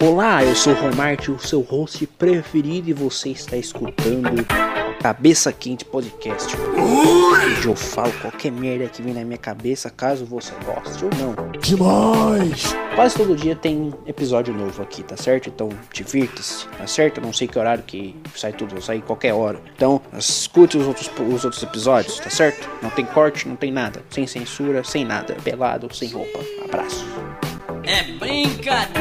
Olá, eu sou o Romart, o seu host preferido e você está escutando Cabeça Quente Podcast. Onde eu falo qualquer merda que vem na minha cabeça, caso você goste ou não. Demais! Quase todo dia tem episódio novo aqui, tá certo? Então divirta-se, tá certo? Eu não sei que horário que sai tudo, sair qualquer hora. Então escute os outros, os outros episódios, tá certo? Não tem corte, não tem nada. Sem censura, sem nada. Pelado, sem roupa. Abraço. É brincadeira!